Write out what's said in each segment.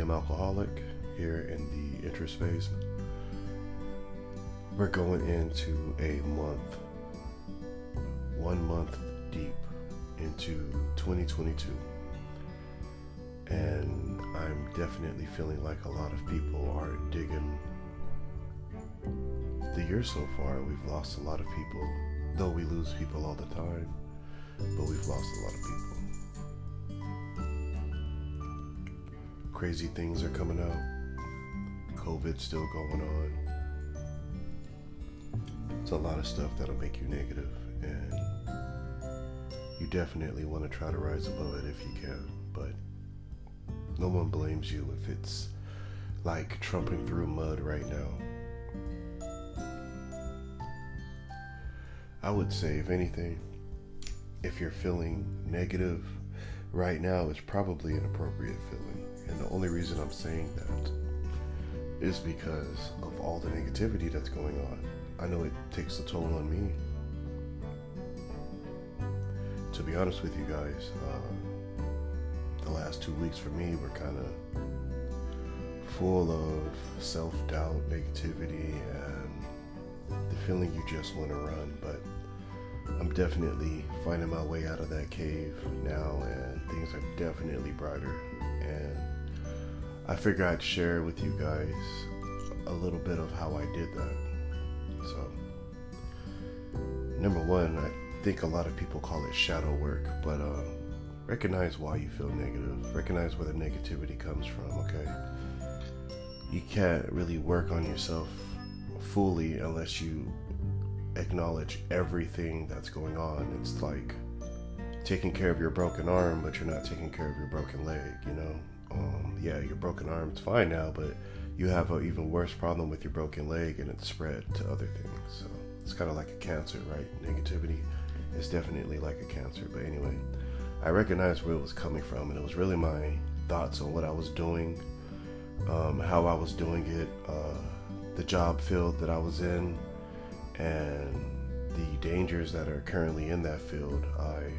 am alcoholic here in the interest phase. We're going into a month, one month deep into 2022. And I'm definitely feeling like a lot of people aren't digging the year so far. We've lost a lot of people, though we lose people all the time, but we've lost a lot of people. Crazy things are coming out. COVID's still going on. It's a lot of stuff that'll make you negative, and you definitely want to try to rise above it if you can. But no one blames you if it's like trumping through mud right now. I would say, if anything, if you're feeling negative right now, it's probably an appropriate feeling. And the only reason I'm saying that is because of all the negativity that's going on. I know it takes a toll on me. To be honest with you guys, uh, the last two weeks for me were kind of full of self doubt, negativity, and the feeling you just want to run. But I'm definitely finding my way out of that cave now, and things are definitely brighter. And I figure I'd share with you guys a little bit of how I did that. So, number one, I think a lot of people call it shadow work, but uh, recognize why you feel negative. Recognize where the negativity comes from, okay? You can't really work on yourself fully unless you acknowledge everything that's going on. It's like taking care of your broken arm, but you're not taking care of your broken leg, you know? Um, yeah, your broken arm's fine now, but you have an even worse problem with your broken leg and it's spread to other things. So it's kind of like a cancer, right? Negativity is definitely like a cancer. But anyway, I recognized where it was coming from, and it was really my thoughts on what I was doing, um, how I was doing it, uh, the job field that I was in, and the dangers that are currently in that field. I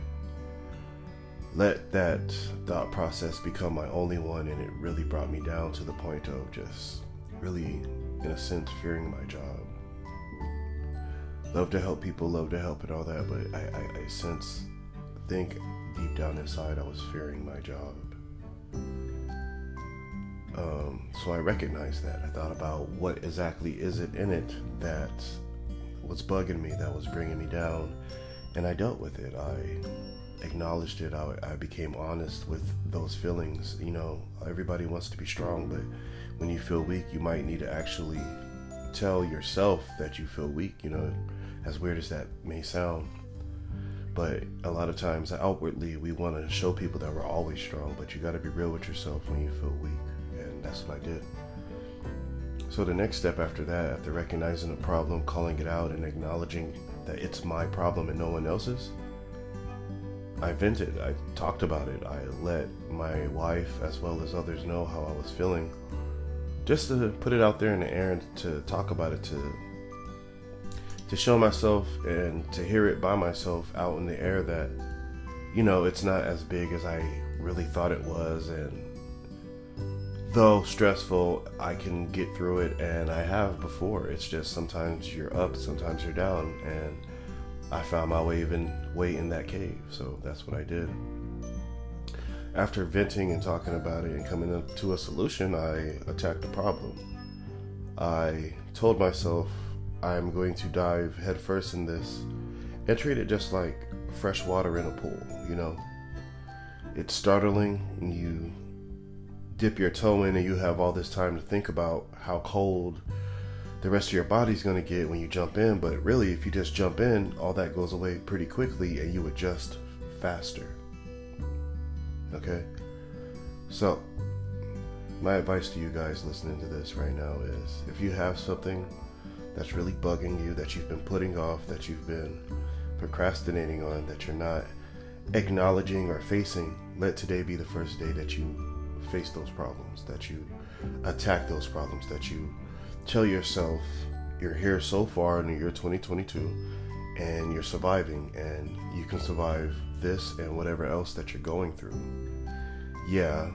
let that thought process become my only one, and it really brought me down to the point of just really, in a sense, fearing my job. Love to help people, love to help and all that, but I, I, I sense, think deep down inside, I was fearing my job. Um, so I recognized that. I thought about what exactly is it in it that was bugging me, that was bringing me down, and I dealt with it. I acknowledged it. I, I became honest with those feelings. You know, everybody wants to be strong, but when you feel weak, you might need to actually tell yourself that you feel weak. You know, as weird as that may sound. But a lot of times, outwardly, we want to show people that we're always strong, but you got to be real with yourself when you feel weak. And that's what I did. So, the next step after that, after recognizing the problem, calling it out, and acknowledging that it's my problem and no one else's, I vented. I talked about it. I let my wife, as well as others, know how I was feeling. Just to put it out there in the air and to talk about it, to to show myself and to hear it by myself out in the air that, you know, it's not as big as I really thought it was. And though stressful, I can get through it, and I have before. It's just sometimes you're up, sometimes you're down, and I found my way even way in that cave. So that's what I did. After venting and talking about it and coming up to a solution, I attacked the problem. I told myself I'm going to dive headfirst in this and treat it just like fresh water in a pool, you know. It's startling and you dip your toe in and you have all this time to think about how cold the rest of your body's going to get when you jump in. But really, if you just jump in, all that goes away pretty quickly and you adjust faster. Okay? So, my advice to you guys listening to this right now is if you have something that's really bugging you, that you've been putting off, that you've been procrastinating on, that you're not acknowledging or facing, let today be the first day that you face those problems, that you attack those problems, that you tell yourself you're here so far in the year 2022 and you're surviving and you can survive this and whatever else that you're going through. Yeah,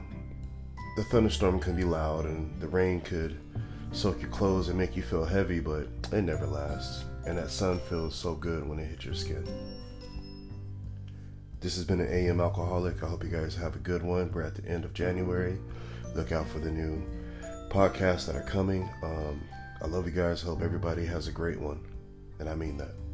the thunderstorm can be loud and the rain could soak your clothes and make you feel heavy, but it never lasts. And that sun feels so good when it hits your skin. This has been an AM Alcoholic. I hope you guys have a good one. We're at the end of January. Look out for the new podcasts that are coming. Um, I love you guys. Hope everybody has a great one. And I mean that.